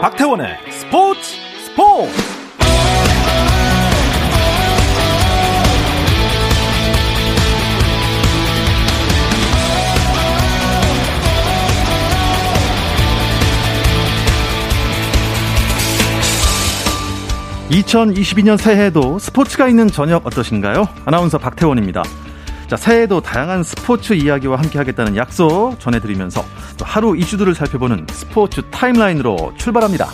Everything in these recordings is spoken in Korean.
박태원의 스포츠 스포츠. (2022년) 새해에도 스포츠가 있는 저녁 어떠신가요? 아나운서 박태원입니다 자, 새해에도 다양한 스포츠 이야기와 함께 하겠다는 약속 전해드리면서 하루 이슈들을 살펴보는 스포츠 타임라인으로 출발합니다.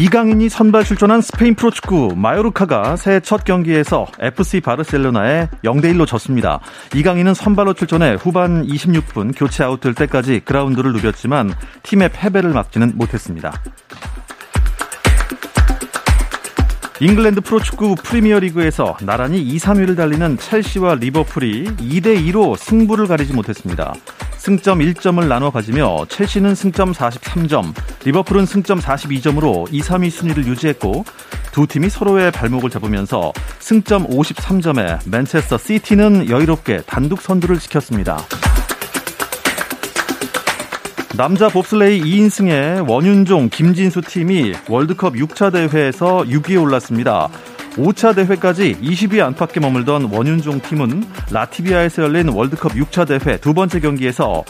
이강인이 선발 출전한 스페인 프로축구 마요르카가 새해 첫 경기에서 FC 바르셀로나에 0대1로 졌습니다. 이강인은 선발로 출전해 후반 26분 교체 아웃될 때까지 그라운드를 누볐지만 팀의 패배를 막지는 못했습니다. 잉글랜드 프로축구 프리미어리그에서 나란히 2, 3위를 달리는 첼시와 리버풀이 2대 2로 승부를 가리지 못했습니다. 승점 1점을 나눠 가지며 첼시는 승점 43점, 리버풀은 승점 42점으로 2, 3위 순위를 유지했고 두 팀이 서로의 발목을 잡으면서 승점 53점에 맨체스터 시티는 여유롭게 단독 선두를 지켰습니다. 남자 봅슬레이 2인승의 원윤종, 김진수 팀이 월드컵 6차 대회에서 6위에 올랐습니다. 5차 대회까지 20위 안팎에 머물던 원윤종 팀은 라트비아에서 열린 월드컵 6차 대회 두 번째 경기에서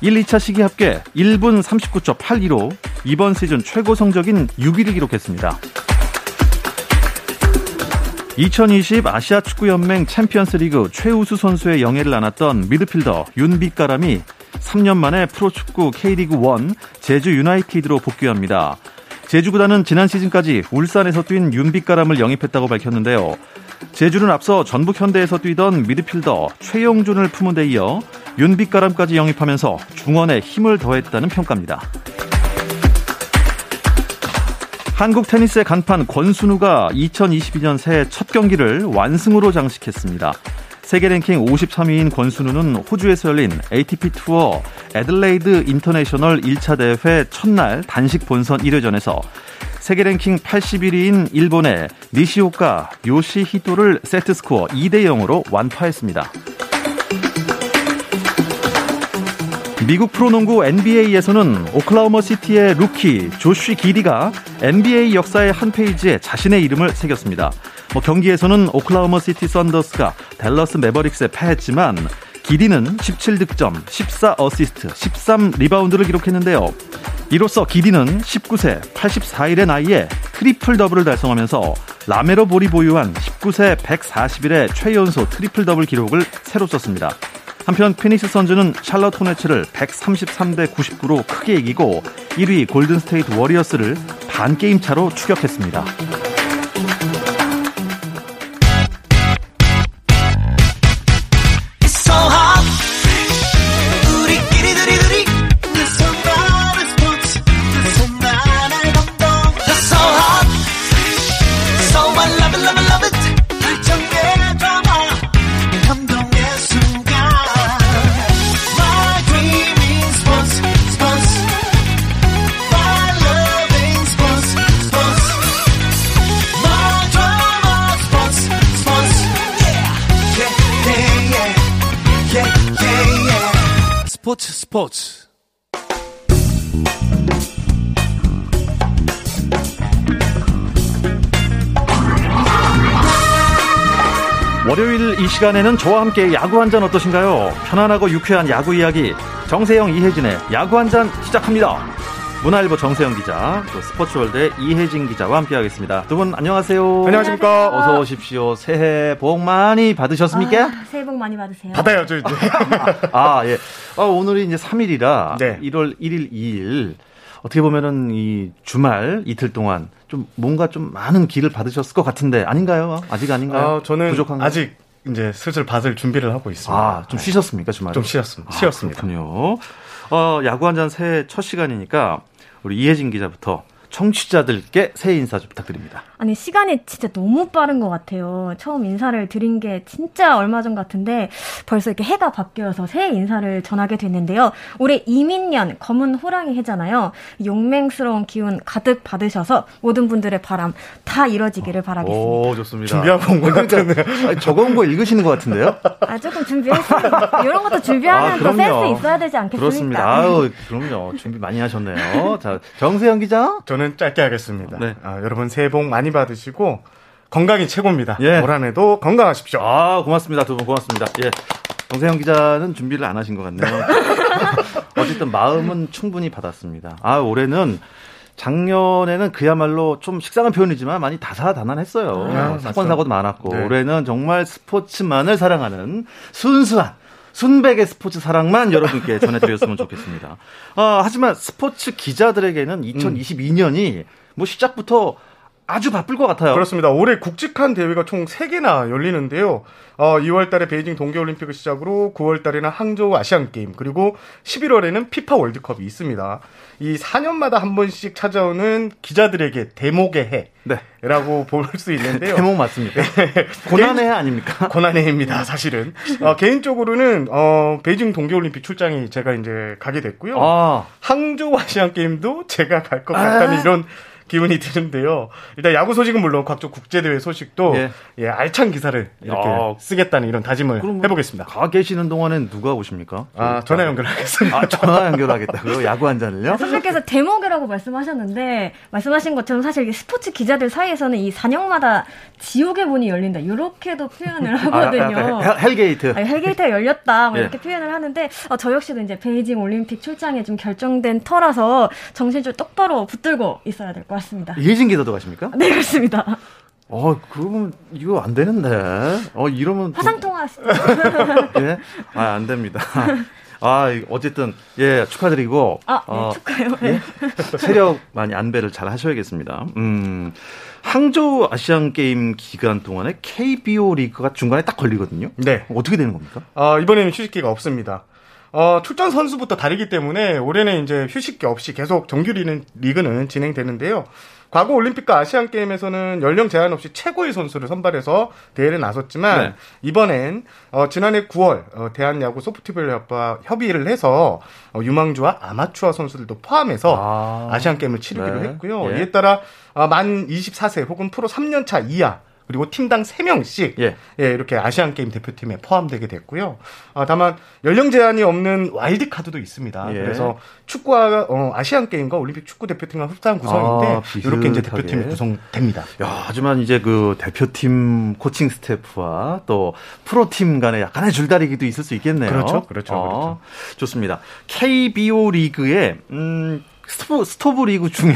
1, 2차 시기 합계 1분 39.82로 이번 시즌 최고 성적인 6위를 기록했습니다. 2020 아시아 축구연맹 챔피언스 리그 최우수 선수의 영예를 안았던 미드필더 윤빛가람이 3년 만에 프로축구 K리그 1 제주 유나이티드로 복귀합니다. 제주구단은 지난 시즌까지 울산에서 뛴 윤빛가람을 영입했다고 밝혔는데요. 제주는 앞서 전북 현대에서 뛰던 미드필더 최용준을 품은 데 이어 윤빛가람까지 영입하면서 중원에 힘을 더했다는 평가입니다. 한국 테니스의 간판 권순우가 2022년 새해 첫 경기를 완승으로 장식했습니다. 세계 랭킹 53위인 권순우는 호주에서 열린 ATP 투어 애들레이드 인터내셔널 1차 대회 첫날 단식 본선 1회전에서 세계 랭킹 81위인 일본의 니시오카 요시히토를 세트 스코어 2대 0으로 완파했습니다. 미국 프로농구 NBA에서는 오클라호마 시티의 루키 조쉬 기디가 NBA 역사의 한 페이지에 자신의 이름을 새겼습니다. 뭐 경기에서는 오클라호마 시티 썬더스가 댈러스 매버릭스에 패했지만 기디는 17득점, 14어시스트, 13리바운드를 기록했는데요. 이로써 기디는 19세 84일의 나이에 트리플 더블을 달성하면서 라멜로 볼이 보유한 19세 140일의 최연소 트리플 더블 기록을 새로 썼습니다. 한편 피닉스 선즈는 샬럿 호네츠를 133대 99로 크게 이기고 1위 골든 스테이트 워리어스를 반 게임 차로 추격했습니다. 스포츠 월요일 이 시간에는 저와 함께 야구 한 잔 어떠신가요? 편안하고 유쾌한 야구 이야기 정세영 이혜진의 야구 한 잔 시작합니다. 문화일보 정세영 기자, 또 스포츠월드의 이혜진 기자와 함께하겠습니다. 두 분 안녕하세요. 안녕하십니까. 어서 오십시오. 새해 복 많이 받으셨습니까? 아, 새해 복 많이 받으세요. 받아야죠, 이제. 아, 예. 아, 오늘이 이제 3일이라 네. 1월 1일, 2일 어떻게 보면은 이 주말 이틀 동안 좀 뭔가 좀 많은 기를 받으셨을 것 같은데 아닌가요? 아직 아닌가요? 아, 저는 부족한가요? 아직 이제 슬슬 받을 준비를 하고 있습니다. 아, 좀 쉬셨습니까, 주말에? 좀 쉬었습니다. 아, 쉬었습니다. 그렇군요. 어, 야구 한잔 새해 첫 시간이니까 우리 이혜진 기자부터 청취자들께 새해 인사 좀 부탁드립니다. 아니 시간이 진짜 너무 빠른 것 같아요. 처음 인사를 드린 게 진짜 얼마 전 같은데 벌써 이렇게 해가 바뀌어서 새해 인사를 전하게 됐는데요. 올해 이민년 검은 호랑이 해잖아요. 용맹스러운 기운 가득 받으셔서 모든 분들의 바람 다 이뤄지기를 바라겠습니다. 오 좋습니다. 준비하고 온것 그러니까 같은데요. 아니, 적어온 거 읽으시는 것 같은데요? 아 조금 준비했습니다. 이런 것도 준비하면 아, 또 센스. 있어야 되지 않겠습니까? 그렇습니다. 아유, 그럼요. 준비 많이 하셨네요. 자, 정세영 기자. 저는 짧게 하겠습니다. 네. 아, 여러분 새해 복 많이 받으시고 건강이 최고입니다. 예. 올 한 해도 건강하십시오. 아, 고맙습니다. 두 분 고맙습니다. 예. 정세영 기자는 준비를 안 하신 것 같네요. 어쨌든 마음은 충분히 받았습니다. 아, 올해는 작년에는 그야말로 좀 식상한 표현이지만 많이 다사다난했어요. 아, 사건. 사고도 많았고 네. 올해는 정말 스포츠만을 사랑하는 순수한 순백의 스포츠 사랑만 여러분께 전해드렸으면 좋겠습니다. 아, 하지만 스포츠 기자들에게는 2022년이 뭐 시작부터 아주 바쁠 것 같아요. 그렇습니다. 올해 굵직한 대회가 총 3개나 열리는데요. 어, 2월 달에 베이징 동계올림픽을 시작으로 9월 달에는 항저우 아시안게임, 그리고 11월에는 피파 월드컵이 있습니다. 이 4년마다 한 번씩 찾아오는 기자들에게 대목의 네. 해라고 볼 수 있는데요. 대목 맞습니까? 고난의 해 아닙니까? 고난의 해입니다, 사실은. 어, 개인적으로는, 어, 베이징 동계올림픽 출장이 제가 이제 가게 됐고요. 아, 항저우 아시안 게임도 제가 갈 것 같다는 이런 기분이 드는데요. 일단 야구 소식은 물론 각종 국제 대회 소식도 예. 예. 알찬 기사를 이렇게 야. 쓰겠다는 이런 다짐을 뭐 해보겠습니다. 가 계시는 동안엔 누가 오십니까? 아 전화 연결하겠습니다. 아, 전화 연결하겠다고요? 야구 한 잔을요? 선생님께서 대목이라고 말씀하셨는데 말씀하신 것처럼 사실 이게 스포츠 기자들 사이에서는 이 4년마다 지옥의 문이 열린다 이렇게도 표현을 하거든요. 아, hell- hell gate. 아니, hell gate가 열렸다 뭐 예. 이렇게 표현을 하는데 어, 저 역시도 이제 베이징 올림픽 출장에 좀 결정된 터라서 정신 좀 똑바로 붙들고 있어야 될 것 같 습니다. 이혜진 기자도 가십니까? 네 그렇습니다. 어, 그러면 이거 안 되는데. 어, 이러면. 좀- 화상 통화하시죠. 예? 아, 안 됩니다. 아, 어쨌든, 예, 축하드리고. 아, 네, 어, 축하해요. 예? 세력 많이 안배를 잘 하셔야겠습니다. 음, 항저우 아시안 게임 기간 동안에 KBO 리그가 중간에 딱 걸리거든요. 네. 어떻게 되는 겁니까? 어, 이번에는 휴식기가 없습니다. 어, 출전 선수부터 다르기 때문에 올해는 이제 휴식기 없이 계속 정규 리는, 리그는 진행되는데요. 과거 올림픽과 아시안 게임에서는 연령 제한 없이 최고의 선수를 선발해서 대회를 나섰지만 네. 이번엔 어, 지난해 9월 어, 대한야구 소프트볼 협회와 협의를 해서 어, 유망주와 아마추어 선수들도 포함해서 아. 아. 시안 게임을 치르기로 네. 했고요. 예. 이에 따라 어, 만 24세 혹은 프로 3년 차 이하 그리고 팀당 3명씩 예. 예, 이렇게 아시안 게임 대표팀에 포함되게 됐고요. 아, 다만 연령 제한이 없는 와일드 카드도 있습니다. 예. 그래서 축구와 어, 아시안 게임과 올림픽 축구 대표팀과 흡사한 구성인데 아, 이렇게 이제. 대표팀이 구성됩니다. 야, 하지만 이제 그 대표팀 코칭 스태프와 또 프로팀 간에 약간의 줄다리기도 있을 수 있겠네요. 그렇죠, 그렇죠, 어, 좋습니다. KBO 리그의 음, 스토브, 스토브 리그 중에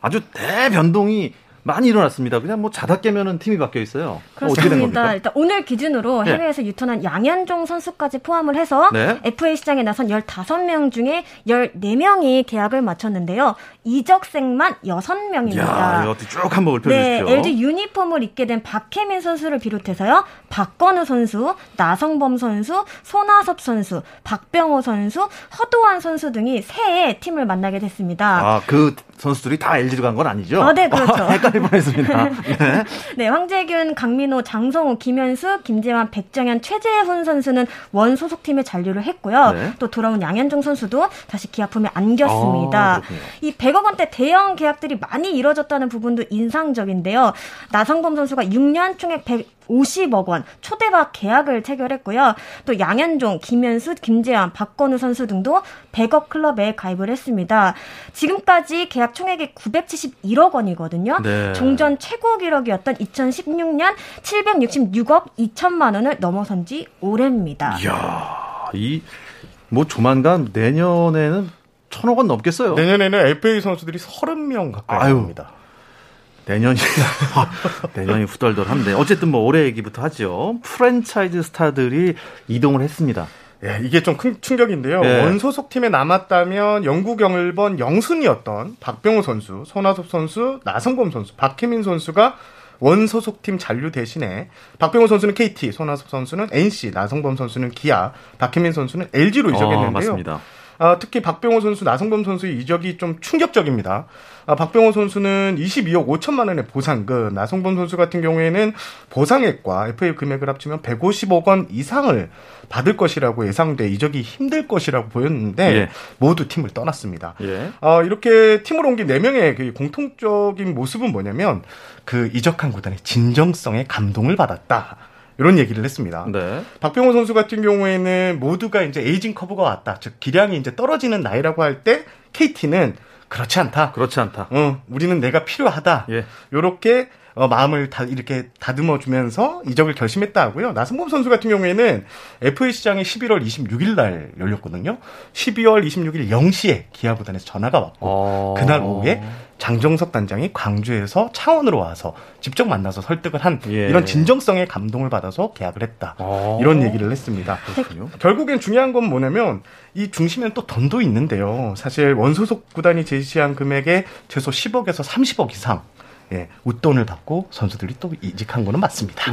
아주 대변동이 많이 일어났습니다. 그냥 뭐 자다 깨면은 팀이 바뀌어 있어요. 어, 그렇습니다. 일단 오늘 기준으로 네. 해외에서 유턴한 양현종 선수까지 포함을 해서 네. FA 시장에 나선 15명 중에 14명이 계약을 마쳤는데요. 이적생만 6명입니다. 야, 이거 어떻게 쭉 한번 네, 읊어주십시오. LG 유니폼을 입게 된 박혜민 선수를 비롯해서요. 박건우 선수, 나성범 선수, 손아섭 선수, 박병호 선수, 허도환 선수 등이 새해 팀을 만나게 됐습니다. 아, 그 선수들이 다 LG로 간 건 아니죠? 아, 네, 그렇죠. 헷갈릴 뻔했습니다. 네. 네, 황재균, 강민호, 장성우, 김현수, 김재환, 백정현, 최재훈 선수는 원 소속팀에 잔류를 했고요. 네. 또 돌아온 양현종 선수도 다시 기아품에 안겼습니다. 아. 이 100억 원대 대형 계약들이 많이 이뤄졌다는 부분도 인상적인데요. 나성범 선수가 6년 총액 150억 원 초대박 계약을 체결했고요. 또 양현종, 김현수, 김재환, 박건우 선수 등도 100억 클럽에 가입을 했습니다. 지금까지 계약 총액이 971억 원이거든요. 네. 종전 최고 기록이었던 2016년 766억 2천만 원을 넘어선 지 오래입니다. 이야, 이, 뭐 조만간 내년에는 천억 원 넘겠어요. 내년에는 FA 선수들이 30명 가까이. 나옵니다. 내년이 내년이 후덜덜한데 어쨌든 뭐 올해 얘기부터 하죠. 프랜차이즈 스타들이 이동을 했습니다. 예, 이게 좀 큰 충격인데요. 예. 원소속 팀에 남았다면 영구 영일번 영순이었던 박병호 선수, 손아섭 선수, 나성범 선수, 박혜민 선수가 원소속 팀 잔류 대신에 박병호 선수는 KT, 손아섭 선수는 NC, 나성범 선수는 기아, 박혜민 선수는 LG로 어, 이적했는데요. 맞습니다. 아, 특히 박병호 선수, 나성범 선수의 이적이 좀 충격적입니다. 아, 박병호 선수는 22억 5천만 원의 보상, 그 나성범 선수 같은 경우에는 보상액과 FA 금액을 합치면 150억 원 이상을 받을 것이라고 예상돼 이적이 힘들 것이라고 보였는데 예. 모두 팀을 떠났습니다. 예. 어, 이렇게 팀을 옮긴 4명의 그 공통적인 모습은 뭐냐면 그 이적한 구단의 진정성에 감동을 받았다. 이런 얘기를 했습니다. 네. 박병호 선수 같은 경우에는 모두가 이제 에이징 커브가 왔다. 즉 기량이 이제 떨어지는 나이라고 할 때 KT는 그렇지 않다. 그렇지 않다. 어, 우리는 내가 필요하다. 예. 요렇게 어, 마음을 다 이렇게 다듬어 주면서 이적을 결심했다 하고요. 나승범 선수 같은 경우에는 FA 시장이 11월 26일 날 열렸거든요. 12월 26일 0시에 기아 구단에서 전화가 왔고 어. 그날 오후에 장정석 단장이 광주에서 창원으로 와서 직접 만나서 설득을 한 예. 이런 진정성에 감동을 받아서 계약을 했다. 어. 이런 얘기를 했습니다. 그렇군요. 결국엔 중요한 건 뭐냐면 이 중심에는 또 돈도 있는데요. 사실 원소속 구단이 제시한 금액의 최소 10억에서 30억 이상 예, 웃돈을 받고 선수들이 또 이직한 거는 맞습니다.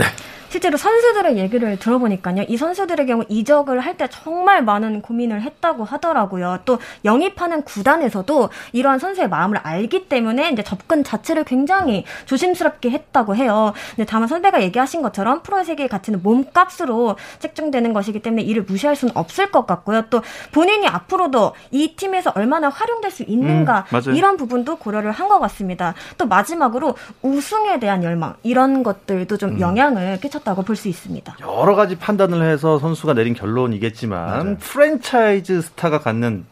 실제로 선수들의 얘기를 들어보니까요. 이 선수들의 경우 이적을 할 때 정말 많은 고민을 했다고 하더라고요. 또 영입하는 구단에서도 이러한 선수의 마음을 알기 때문에 이제 접근 자체를 굉장히 조심스럽게 했다고 해요. 근데 다만 선배가 얘기하신 것처럼 프로의 세계의 가치는 몸값으로 책정되는 것이기 때문에 이를 무시할 수는 없을 것 같고요. 또 본인이 앞으로도 이 팀에서 얼마나 활용될 수 있는가 음. 이런 부분도 고려를 한 것 같습니다. 또 마지막으로 우승에 대한 열망 이런 것들도 음. 좀 영향을 끼 쳤다고 볼 수 있습니다. 여러 가지 판단을 해서 선수가 내린 결론이겠지만 맞아요. 프랜차이즈 스타가 갖는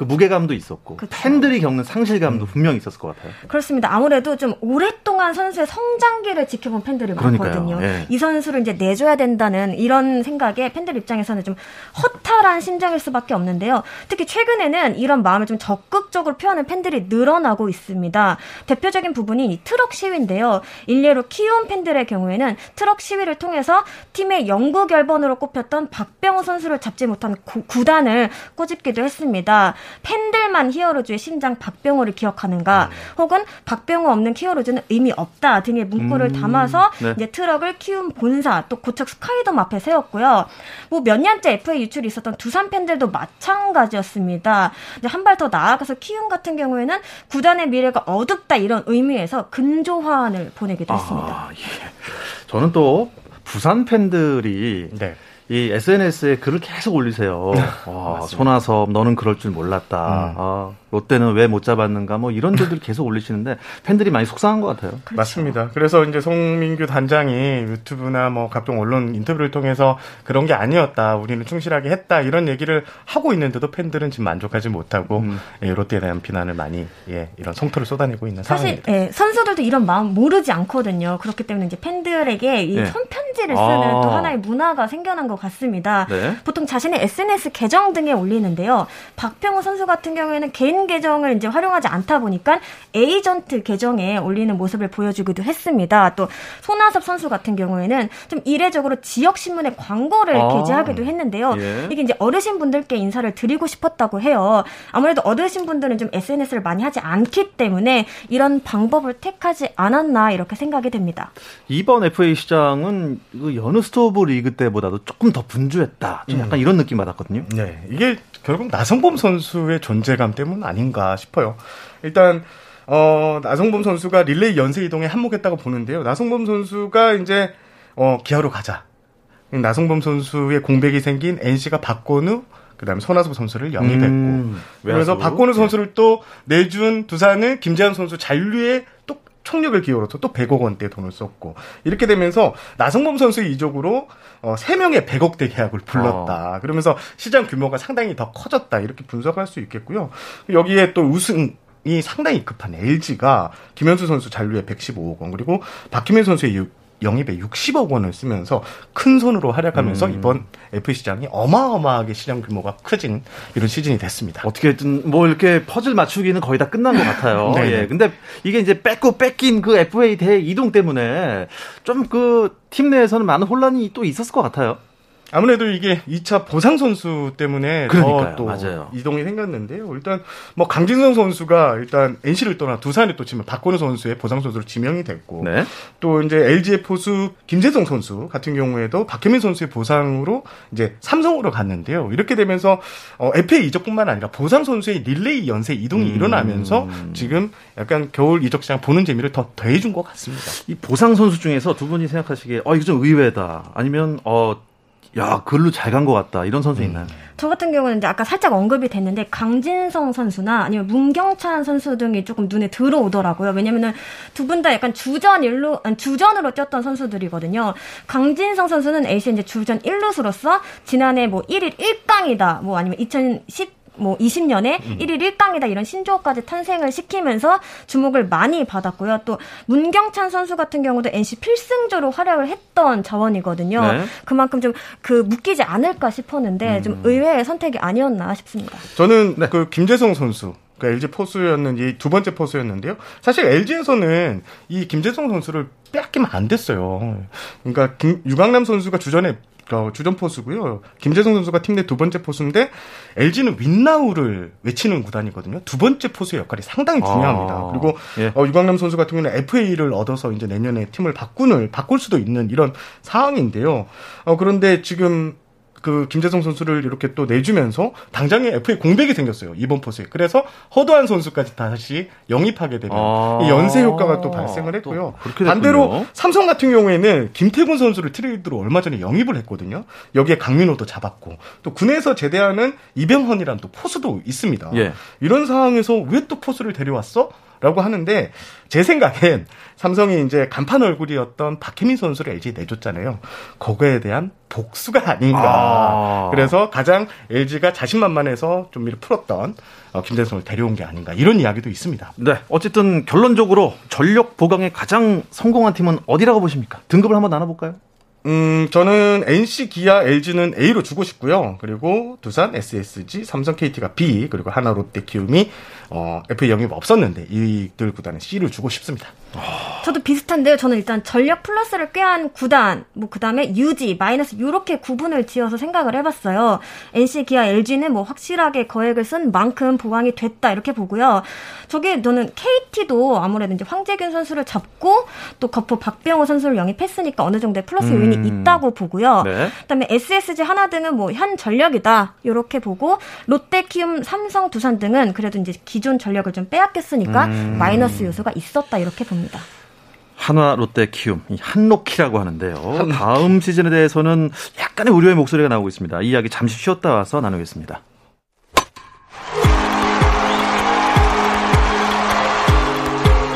그 무게감도 있었고 그쵸. 팬들이 겪는 음. 상실감도 분명히 있었을 것 같아요. 그렇습니다. 아무래도 좀 오랫동안 선수의 성장기를 지켜본 팬들이 그러니까요. 많거든요. 예. 이 선수를 이제 내줘야 된다는 이런 생각에 팬들 입장에서는 좀 허탈한 심정일 수밖에 없는데요. 특히 최근에는 이런 마음을 좀 적극적으로 표하는 팬들이 늘어나고 있습니다. 대표적인 부분이 이 트럭 시위인데요. 일례로 키움 팬들의 경우에는 트럭 시위를 통해서 팀의 영구 결번으로 꼽혔던 박병호 선수를 잡지 못한 구, 구단을 꼬집기도 했습니다. 팬들만 히어로즈의 심장 박병호를 기억하는가, 혹은 박병호 없는 히어로즈는 의미 없다 등의 문구를 음, 담아서 네. 이제 트럭을 키움 본사 또 고척 스카이돔 앞에 세웠고요. 뭐 몇 년째 FA 유출이 있었던 두산 팬들도 마찬가지였습니다. 한 발 더 나아가서 키움 같은 경우에는 구단의 미래가 어둡다 이런 의미에서 근조화안을 보내기도 했습니다. 아, 예. 저는 또 부산 팬들이 네. 이 SNS에 글을 계속 올리세요. 와, 맞습니다. 손아섭 너는 그럴 줄 몰랐다. 음. 아, 롯데는 왜 못 잡았는가 뭐 이런 글들 계속 올리시는데 팬들이 많이 속상한 것 같아요. 그렇죠. 맞습니다. 그래서 이제 송민규 단장이 유튜브나 뭐 각종 언론 인터뷰를 통해서 그런 게 아니었다. 우리는 충실하게 했다. 이런 얘기를 하고 있는데도 팬들은 지금 만족하지 못하고 음. 예, 롯데에 대한 비난을 많이 예, 이런 성토를 쏟아내고 있는 사실 상황입니다. 예, 선수들도 이런 마음 모르지 않거든요. 그렇기 때문에 이제 팬들에게 이 네. 손편지를 쓰는 아. 또 하나의 문화가 생겨난 것 같습니다. 네. 보통 자신의 SNS 계정 등에 올리는데요. 박병호 선수 같은 경우에는 개인 계정을 이제 활용하지 않다 보니까 에이전트 계정에 올리는 모습을 보여주기도 했습니다. 또 손아섭 선수 같은 경우에는 좀 이례적으로 지역 신문에 광고를 아. 게재하기도 했는데요. 예. 이게 이제 어르신 분들께 인사를 드리고 싶었다고 해요. 아무래도 어르신 분들은 좀 SNS를 많이 하지 않기 때문에 이런 방법을 택하지 않았나 이렇게 생각이 됩니다. 이번 FA 시장은 그 여느 스토브 리그 때보다도 조금 더 분주했다. 좀 약간 이런 느낌 받았거든요. 네, 이게 결국 나성범 선수의 존재감 때문 아닌가 싶어요. 일단 어, 나성범 선수가 릴레이 연쇄 이동에 한몫했다고 보는데요. 나성범 선수가 이제 어, 기아로 가자. 나성범 선수의 공백이 생긴 NC가 박건우 그다음에 손아섭 선수를 영입했고 음, 그래서. 박건우 선수를 또 내준 두산은 김재환 선수 잔류에 또 총력을 기울여서 또 100억 원대 돈을 썼고 이렇게 되면서 나성범 선수의 이적으로 어, 3명의 100억대 계약을 불렀다. 어. 그러면서 시장 규모가 상당히 더 커졌다. 이렇게 분석할 수 있겠고요. 여기에 또 우승 이 상당히 급한 LG가 김현수 선수 잔류에 115억 원 그리고 박희민 선수의 유- 영입에 60억 원을 쓰면서 큰 손으로 활약하면서 음. 이번 F 시장이 어마어마하게 시장 규모가 커진 이런 시즌이 됐습니다. 어떻게든 뭐 이렇게 퍼즐 맞추기는 거의 다 끝난 것 같아요. 예. 근데 이게 이제 뺏고 뺏긴 그 FA 대 이동 때문에 좀 그 팀 내에서는 많은 혼란이 또 있었을 것 같아요. 아무래도 이게 2차 보상 선수 때문에 그러니까요. 더또 맞아요. 이동이 생겼는데요. 일단 뭐 강진성 선수가 일단 NC를 떠나 두산에 또 지금 박건우 선수의 보상 선수로 지명이 됐고 네. 또 이제 LG의 포수 김재성 선수 같은 경우에도 박혜민 선수의 보상으로 이제 삼성으로 갔는데요. 이렇게 되면서 어, FA 이적뿐만 아니라 보상 선수의 릴레이 연쇄 이동이 음. 일어나면서 지금 약간 겨울 이적 시장 보는 재미를 더 더해준 것 같습니다. 이 보상 선수 중에서 두 분이 생각하시기에 어 이거 좀 의외다. 아니면 어 야, 글로 잘 간 것 같다. 이런 선수 있나요? 저 같은 경우는 이제 아까 살짝 언급이 됐는데 강진성 선수나 아니면 문경찬 선수 등이 조금 눈에 들어오더라고요. 왜냐면은 두 분 다 약간 주전 일루 아니, 주전으로 뛰었던 선수들이거든요. 강진성 선수는 LC 이제 주전 1루수로서 지난해 뭐 1일 1강이다. 뭐 아니면 2010 뭐 20년에 1일 1강이다 이런 신조어까지 탄생을 시키면서 주목을 많이 받았고요. 또 문경찬 선수 같은 경우도 NC 필승조로 활약을 했던 자원이거든요. 네. 그만큼 좀 그 묶이지 않을까 싶었는데 좀 의외의 선택이 아니었나 싶습니다. 저는 네. 그 김재성 선수 그 LG 포수였는 이두 번째 포수였는데요. 사실 LG에서는 이 김재성 선수를 빼앗기면 안 됐어요. 그러니까 김, 유강남 선수가 주전에 어, 주전 포수고요. 김재성 선수가 팀 내 두 번째 포수인데 LG는 윈나우를 외치는 구단이거든요. 두 번째 포수의 역할이 상당히 중요합니다. 아, 그리고 예. 어, 유강남 선수 같은 경우는 FA를 얻어서 이제 내년에 팀을 바꾸는 바꿀 수도 있는 이런 상황인데요. 어, 그런데 지금 그 김재성 선수를 이렇게 또 내주면서 당장에 FA 공백이 생겼어요 이번 포스에 그래서 허도한 선수까지 다시 영입하게 되면 아. 이 연쇄 효과가 또 발생을 했고요 또. 반대로 삼성 같은 경우에는 김태군 선수를 트레이드로 얼마 전에 영입을 했거든요 여기에 강민호도 잡았고 또 군에서 제대하는 이병헌이란 또 포수도 있습니다 예. 이런 상황에서 왜 또 포수를 데려왔어? 라고 하는데 제 생각엔 삼성이 이제 간판 얼굴이었던 박혜민 선수를 LG에 내줬잖아요. 그거에 대한 복수가 아닌가. 아. 그래서 가장 LG가 자신만만해서 좀 이렇게 풀었던 어, 김대성을 데려온 게 아닌가 이런 이야기도 있습니다. 네. 어쨌든 결론적으로 전력 보강에 가장 성공한 팀은 어디라고 보십니까? 등급을 한번 나눠볼까요? 음, 저는 NC, 기아, LG는 A로 주고 싶고요. 그리고 두산, SSG, 삼성, KT가 B, 그리고 하나, 롯데, 키움이 어, FA 영입 없었는데 이들 구단은 C를 주고 싶습니다. 저도 비슷한데요. 저는 일단 전력 플러스를 꾀한 구단, 뭐 그다음에 유지, 마이너스 요렇게 구분을 지어서 생각을 해봤어요. NC, 기아, LG는 뭐 확실하게 거액을 쓴 만큼 보강이 됐다 이렇게 보고요. 저게 저는 KT도 아무래도 이제 황재균 선수를 잡고 또 거포 박병호 선수를 영입했으니까 어느 정도의 플러스 요인이 음. 있다고 보고요. 네. 그다음에 SSG 하나 등은 뭐 현 전력이다 이렇게 보고 롯데, 키움, 삼성, 두산 등은 그래도 이제 기존 전력을 좀 빼앗겼으니까 음. 마이너스 요소가 있었다 이렇게 봅니다. 한화, 롯데, 키움, 이 한로키라고 하는데요. 다음 시즌에 대해서는 약간의 우려의 목소리가 나오고 있습니다. 이 이야기 잠시 쉬었다 와서 나누겠습니다.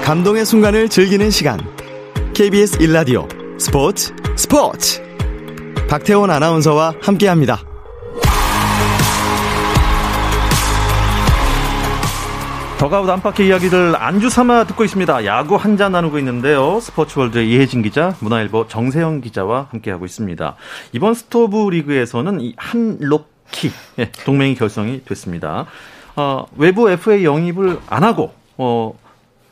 감동의 순간을 즐기는 시간. KBS 1라디오 스포츠 스포츠. 박태원 아나운서와 함께합니다. 더그아웃 안팎의 이야기들 안주 삼아 듣고 있습니다. 야구 한 잔 나누고 있는데요. 스포츠월드의 이혜진 기자, 문화일보 정세영 기자와 함께하고 있습니다. 이번 스토브 리그에서는 이 한로키 예, 동맹이 결성이 됐습니다. 어, 외부 FA 영입을 안 하고 어,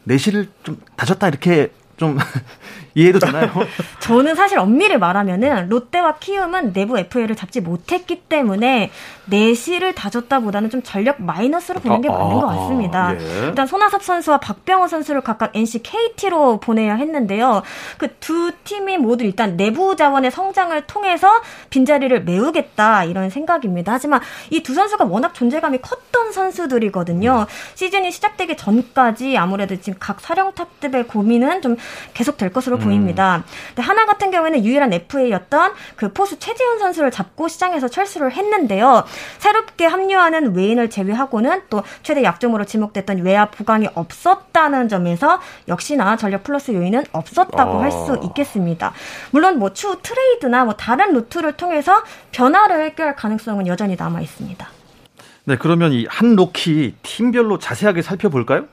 내실을 좀 다졌다 이렇게 좀 이해도 되나요? 저는 사실 엄밀히 말하면은 롯데와 키움은 내부 FA를 잡지 못했기 때문에 내실을 다졌다보다는 좀 전력 마이너스로 보는 게 아, 맞는 것 아, 같습니다. 예. 일단 손아섭 선수와 박병호 선수를 각각 NC KT로 보내야 했는데요. 그 두 팀이 모두 일단 내부 자원의 성장을 통해서 빈자리를 메우겠다 이런 생각입니다. 하지만 이 두 선수가 워낙 존재감이 컸던 선수들이거든요. 시즌이 시작되기 전까지 아무래도 지금 각 사령탑들의 고민은 좀 계속 될 것으로 보입니다. 근데 하나 같은 경우에는 유일한 FA였던 그 포수 최지훈 선수를 잡고 시장에서 철수를 했는데요. 새롭게 합류하는 외인을 제외하고는 또 최대 약점으로 지목됐던 외야 보강이 없었다는 점에서 역시나 전력 플러스 요인은 없었다고 아. 할수 있겠습니다. 물론 뭐 추후 트레이드나 뭐 다른 루트를 통해서 변화를 꾀할 가능성은 여전히 남아 있습니다. 네, 그러면 이 한 로키 팀별로 자세하게 살펴볼까요?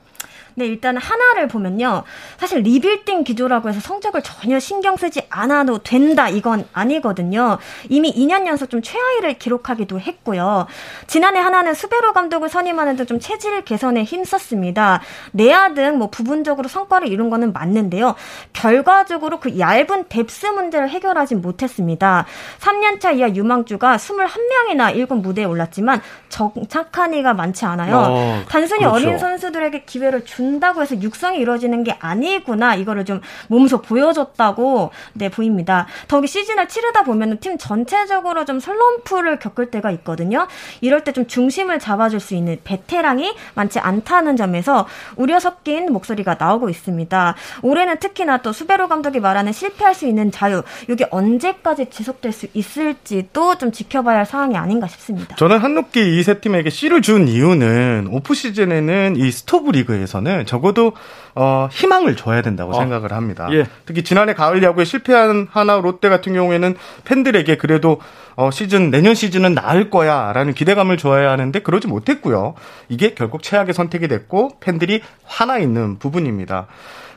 네, 일단 한화를 보면요. 사실 리빌딩 기조라고 해서 성적을 전혀 신경 쓰지 않아도 된다 이건 아니거든요. 이미 2년 연속 좀 최하위를 기록하기도 했고요. 지난해 한화는 수베로 감독을 선임하는 등 좀 체질 개선에 힘썼습니다. 내야 등 뭐 부분적으로 성과를 이룬 거는 맞는데요. 결과적으로 그 얇은 뎁스 문제를 해결하지 못했습니다. 3년차 이하 유망주가 21명이나 1군 무대에 올랐지만 정착한 이가 많지 않아요. 어, 단순히 그렇죠. 어린 선수들에게 기회를 준다고 해서 육성이 이루어지는 게 아니구나. 이거를 좀 몸소 보여줬다고 네 보입니다. 더욱이 시즌을 치르다 보면 팀 전체적으로 좀 슬럼프를 겪을 때가 있거든요. 이럴 때 좀 중심을 잡아줄 수 있는 베테랑이 많지 않다는 점에서 우려 섞인 목소리가 나오고 있습니다. 올해는 특히나 또 수베로 감독이 말하는 실패할 수 있는 자유, 이게 언제까지 지속될 수 있을지도 좀 지켜봐야 할 상황이 아닌가 싶습니다. 저는 한로키 이 세 팀에게 C를 준 이유는 off season에는 이 스토브 리그에서는 적어도 어, 희망을 줘야 된다고 어. 생각을 합니다. 예. 특히 지난해 가을 야구에 실패한 한화 롯데 같은 경우에는 팬들에게 그래도 어, 시즌 내년 시즌은 나을 거야라는 기대감을 줘야 하는데 그러지 못했고요. 이게 결국 최악의 선택이 됐고 팬들이 화나 있는 부분입니다.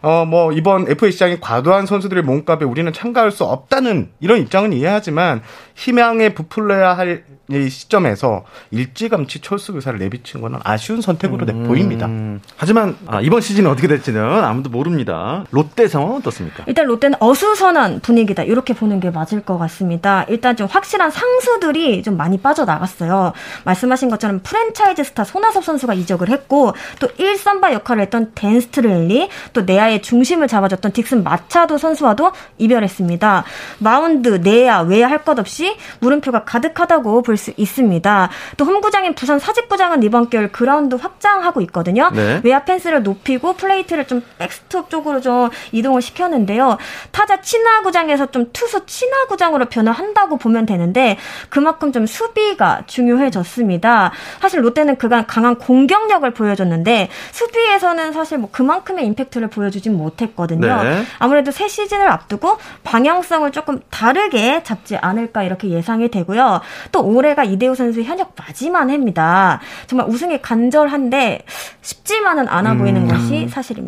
어, 뭐, 이번 FA 시장이 과도한 선수들의 몸값에 우리는 참가할 수 없다는 이런 입장은 이해하지만, 희망에 부풀려야 할 이 시점에서 일찌감치 철수 의사를 내비친 거는 아쉬운 선택으로 내 보입니다. 음, 하지만 아, 이번 시즌은 어떻게 될지 는 아무도 모릅니다. 롯데 상황은 어떻습니까? 일단 롯데는 어수선한 분위기다 이렇게 보는 게 맞을 것 같습니다. 일단 좀 확실한 상수들이 좀 많이 빠져나갔어요. 말씀하신 것처럼 프랜차이즈 스타 손아섭 선수가 이적을 했고 또 1선발 역할을 했던 댄 스트렐리 또 내야의 중심을 잡아줬던 딕슨 마차도 선수와도 이별했습니다. 마운드, 내야, 외야 할 것 없이 물음표가 가득하다고 볼 수 있습니다. 또 홈구장인 부산 사직구장은 이번 겨울 그라운드 확장하고 있거든요. 네. 외야 펜스를 높이고 플레이트 를 좀 백스톱 쪽으로 좀 이동을 시켰는데요. 타자 친화 구장에서 좀 투수 친화 구장으로 변화한다고 보면 되는데 그만큼 좀 수비가 중요해졌습니다. 사실 롯데는 그간 강한 공격력을 보여줬는데 수비에서는 사실 뭐 그만큼의 임팩트를 보여주진 못했거든요. 네. 아무래도 새 시즌을 앞두고 방향성을 조금 다르게 잡지 않을까 이렇게 예상이 되고요. 또 올해가 이대호 선수의 현역 마지막 해입니다. 정말 우승이 간절한데 쉽지만은 않아 보이는 것이 사실입니다.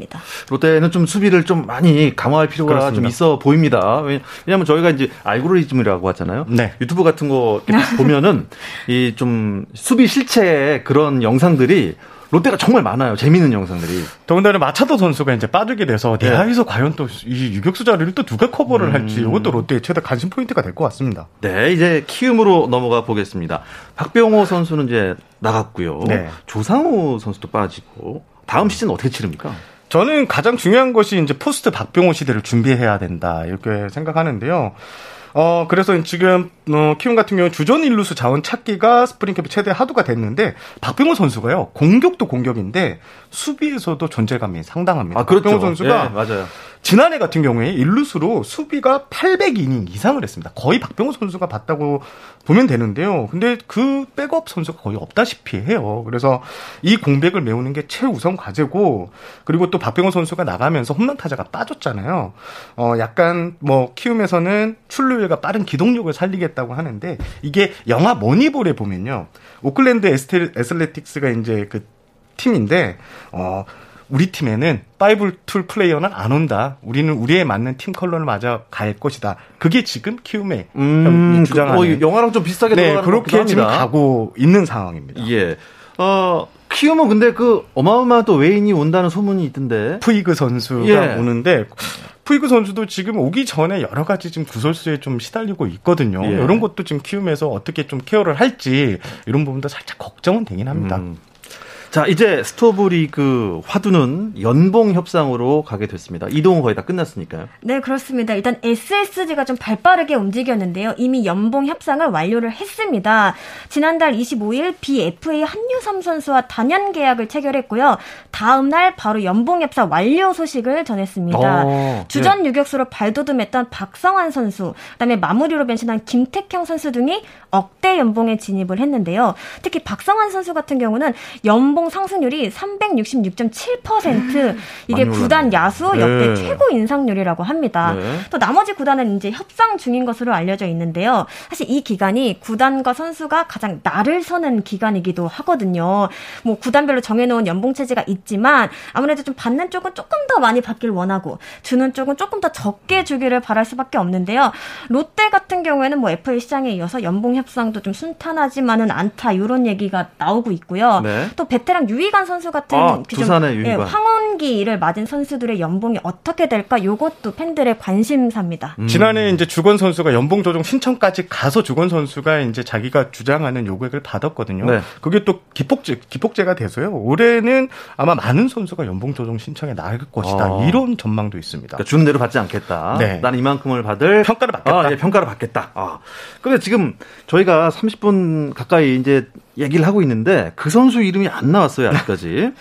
롯데는 좀 수비를 좀 많이 강화할 필요가 그렇습니다. 좀 있어 보입니다. 왜냐- 왜냐하면 저희가 이제 알고리즘이라고 하잖아요. 네. 유튜브 같은 거 이렇게 보면은 이 좀 수비 실책 그런 영상들이 롯데가 정말 많아요. 재미있는 영상들이. 더군다나 마차도 선수가 이제 빠지게 돼서 네. 내야에서 과연 또 이 유격수 자리를 또 누가 커버를 할지 이것도 롯데의 최대 관심 포인트가 될 것 같습니다. 네, 이제 키움으로 넘어가 보겠습니다. 박병호 선수는 이제 나갔고요. 네. 조상우 선수도 빠지고 다음 시즌 어떻게 치릅니까? 저는 가장 중요한 것이 이제 포스트 박병호 시대를 준비해야 된다 이렇게 생각하는데요. 어 그래서 지금 어, 키움 같은 경우 는 주전 일루수 자원 찾기가 스프링 캠프 최대 화두가 됐는데 박병호 선수가요 공격도 공격인데 수비에서도 존재감이 상당합니다. 아, 그렇죠. 박병호 선수가 예, 맞아요. 지난해 같은 경우에 일루수로 수비가 800이닝 이상을 했습니다. 거의 박병호 선수가 봤다고 보면 되는데요. 근데 그 백업 선수가 거의 없다시피 해요. 그래서 이 공백을 메우는 게 최우선 과제고 그리고 또 박병호 선수가 나가면서 홈런 타자가 빠졌잖아요. 어 약간 뭐 키움에서는 출루율과 빠른 기동력을 살리겠다 고 하는데 이게 영화 머니볼에 보면요. 오클랜드 에스텔 애슬레틱스가 이제 그 팀인데 어 우리 팀에는 five tool player는 안 온다. 우리는 우리에 맞는 팀 컬러를 맞아 갈 것이다. 그게 지금 키움의 음, 주장하는 그, 어, 영화랑 좀 비슷하게 네, 그렇게 지금 합니다. 가고 있는 상황입니다. 예. 어, 키움은 근데 그 어마어마한 또 외인이 온다는 소문이 있던데. 푸이그 선수가 예. 오는데 푸이그 선수도 지금 오기 전에 여러 가지 지금 구설수에 좀 시달리고 있거든요. 예. 이런 것도 지금 키움에서 어떻게 좀 care를 할지 이런 부분도 살짝 걱정은 되긴 합니다. 음. 자, 이제 스토브 리그 화두는 연봉 협상으로 가게 됐습니다. 이동은 거의 다 끝났으니까요. 네, 그렇습니다. 일단 SSG가 좀 발빠르게 움직였는데요. 이미 연봉 협상을 완료를 했습니다. 지난달 25일 비FA 한유섬 선수와 다년 계약을 체결했고요. 다음 날 바로 연봉 협상 완료 소식을 전했습니다. 어, 주전 유격수로 발돋움했던 박성환 선수, 그다음에 마무리로 변신한 김택형 선수 등이 억대 연봉에 진입을 했는데요. 특히 박성환 선수 같은 경우는 연봉 연봉 상승률이 366.7% 이게 많이 구단. 야수 역대 네. 최고 인상률이라고 합니다. 네. 또 나머지 구단은 이제 협상 중인 것으로 알려져 있는데요. 사실 이 기간이 구단과 선수가 가장 날을 서는 기간이기도 하거든요. 뭐 구단별로 정해놓은 연봉 체제가 있지만 아무래도 좀 받는 쪽은 조금 더 많이 받길 원하고 주는 쪽은 조금 더 적게 주기를 바랄 수밖에 없는데요. 롯데 같은 경우에는 뭐 FA 시장에 이어서 연봉 협상도 좀 순탄하지만은 않다 이런 얘기가 나오고 있고요. 네. 또 베테랑 유희관 선수 같은 아, 좀 두산의 유희관. 예, 황혼기를 맞은 선수들의 연봉이 어떻게 될까? 요것도 팬들의 관심사입니다. 음. 지난해 이제 주건 선수가 연봉 조정 신청까지 가서 주건 선수가 이제 자기가 주장하는 요구액을 받았거든요. 네. 그게 또 기폭제 기폭제가 돼서요. 올해는 아마 많은 선수가 연봉 조정 신청에 나갈 것이다. 어. 이런 전망도 있습니다. 그러니까 주는 대로 받지 않겠다. 네. 나는 이만큼을 받을 평가를 받겠다. 아, 예, 평가를 받겠다. 아. 근데 지금 저희가 30분 가까이 이제 얘기를 하고 있는데 그 선수 이름이 안 나왔어요 아직까지.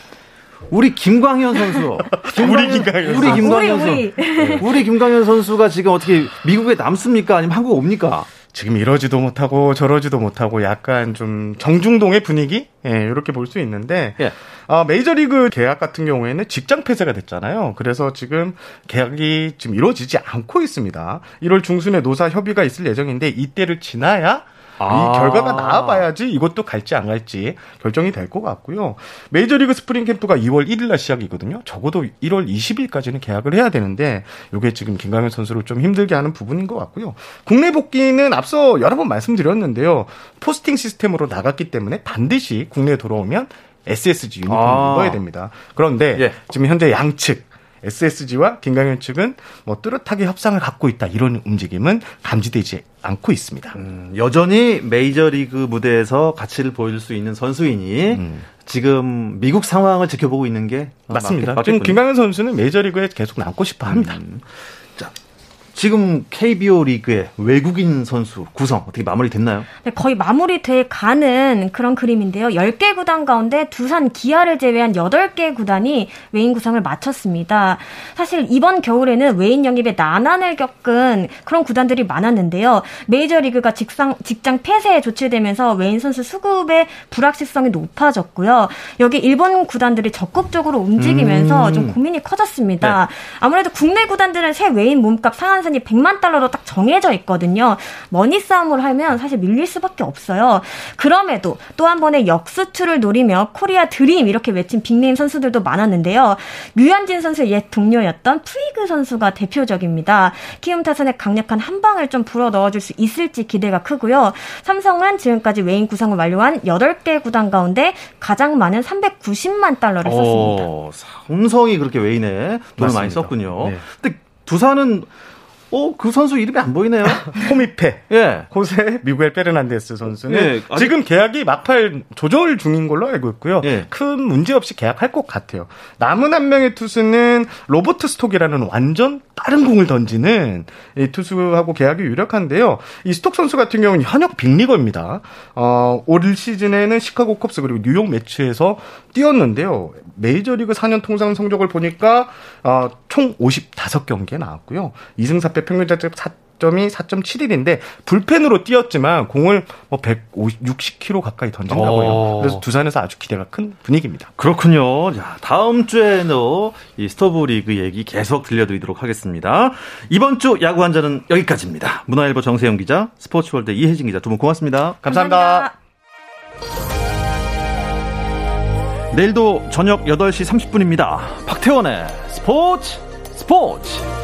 우리 김광현 선수. 우리 김광현 우리 선수. 김광현 우리, 선수. 우리 김광현 선수가 지금 어떻게 미국에 남습니까? 아니면 한국 옵니까? 지금 이러지도 못하고 저러지도 못하고 약간 좀 정중동의 분위기 예, 이렇게 볼 수 있는데 예. 아, 메이저리그 계약 같은 경우에는 직장 폐쇄가 됐잖아요. 그래서 지금 계약이 지금 이루어지지 않고 있습니다. 1월 중순에 노사 협의가 있을 예정인데 이때를 지나야 아. 이 결과가 나와봐야지 이것도 갈지 안 갈지 결정이 될 것 같고요. 메이저리그 스프링 캠프가 2월 1일 날 시작이거든요. 적어도 1월 20일까지는 계약을 해야 되는데 이게 지금 김광현 선수를 좀 힘들게 하는 부분인 것 같고요. 국내 복귀는 앞서 여러 번 말씀드렸는데요. 포스팅 시스템으로 나갔기 때문에 반드시 국내에 돌아오면 SSG 유니폼을 아. 입어야 됩니다. 그런데 예. 지금 현재 양측 SSG와 김강현 측은 뭐 뚜렷하게 협상을 갖고 있다 이런 움직임은 감지되지 않고 있습니다. 음, 여전히 메이저리그 무대에서 가치를 보여줄 수 있는 선수이니 음. 지금 미국 상황을 지켜보고 있는 게 맞습니다. 지금. 김강현 선수는 메이저리그에 계속 남고 싶어 합니다. 지금 KBO 리그의 외국인 선수 구성 어떻게 마무리됐나요? 네, 거의 마무리돼 가는 그런 그림인데요. 10개 구단 가운데 두산 기아를 제외한 8개 구단이 외인 구성을 마쳤습니다. 사실 이번 겨울에는 외인 영입에 난항을 겪은 그런 구단들이 많았는데요. 메이저리그가 직상, 직장 폐쇄 조치되면서 외인 선수 수급의 불확실성이 높아졌고요. 여기 일본 구단들이 적극적으로 움직이면서 음. 좀 고민이 커졌습니다. 아무래도 국내 구단들은 새 외인 몸값 상한 선이 100만 달러로 딱 정해져 있거든요. 머니 싸움을 하면 사실 밀릴 수밖에 없어요. 그럼에도 또 한 번의 역수출을 노리며 코리아 드림 이렇게 외친 빅네임 선수들도 많았는데요. 류현진 선수의 옛 동료였던 푸이그 선수가 대표적입니다. 키움 타선의 강력한 한 방을 좀 불어 넣어줄 수 있을지 기대가 크고요. 삼성은 지금까지 외인 구성을 완료한 8개 구단 가운데 가장 많은 390만 달러를 썼습니다. 어, 삼성이 그렇게 외인에 돈을 많이 썼습니다. 썼군요. 네. 근데 두산은 어, 그 선수 이름이 안 보이네요. 호미페 예. 호세 미구엘 페르난데스 선수는 예, 아직- 지금 계약이 막판 조절 중인 걸로 알고 있고요. 예. 큰 문제 없이 계약할 것 같아요. 남은 한 명의 투수는 로버트 스톡이라는 완전 다른 공을 던지는 이 투수하고 계약이 유력한데요. 이 스톡 선수 같은 경우는 현역 빅리거입니다. 어, 올 시즌에는 시카고 컵스 그리고 뉴욕 메츠에서 뛰었는데요. 메이저리그 4년 통상 성적을 보니까 어, 총 55경기에 나왔고요. 2승 4패 평균 자책점이 4.71인데 불펜으로 뛰었지만 공을 뭐 160km 가까이 던진다고 해요. 오. 그래서 두산에서 아주 기대가 큰 분위기입니다. 그렇군요. 자, 다음 주에도 이 스토브 리그 얘기 계속 들려드리도록 하겠습니다. 이번 주 야구 한잔은 여기까지입니다. 문화일보 정세영 기자, 스포츠월드 이혜진 기자 두 분 고맙습니다. 감사합니다. 내일도 저녁 8시 30분입니다. 박태원의 스포츠 스포츠.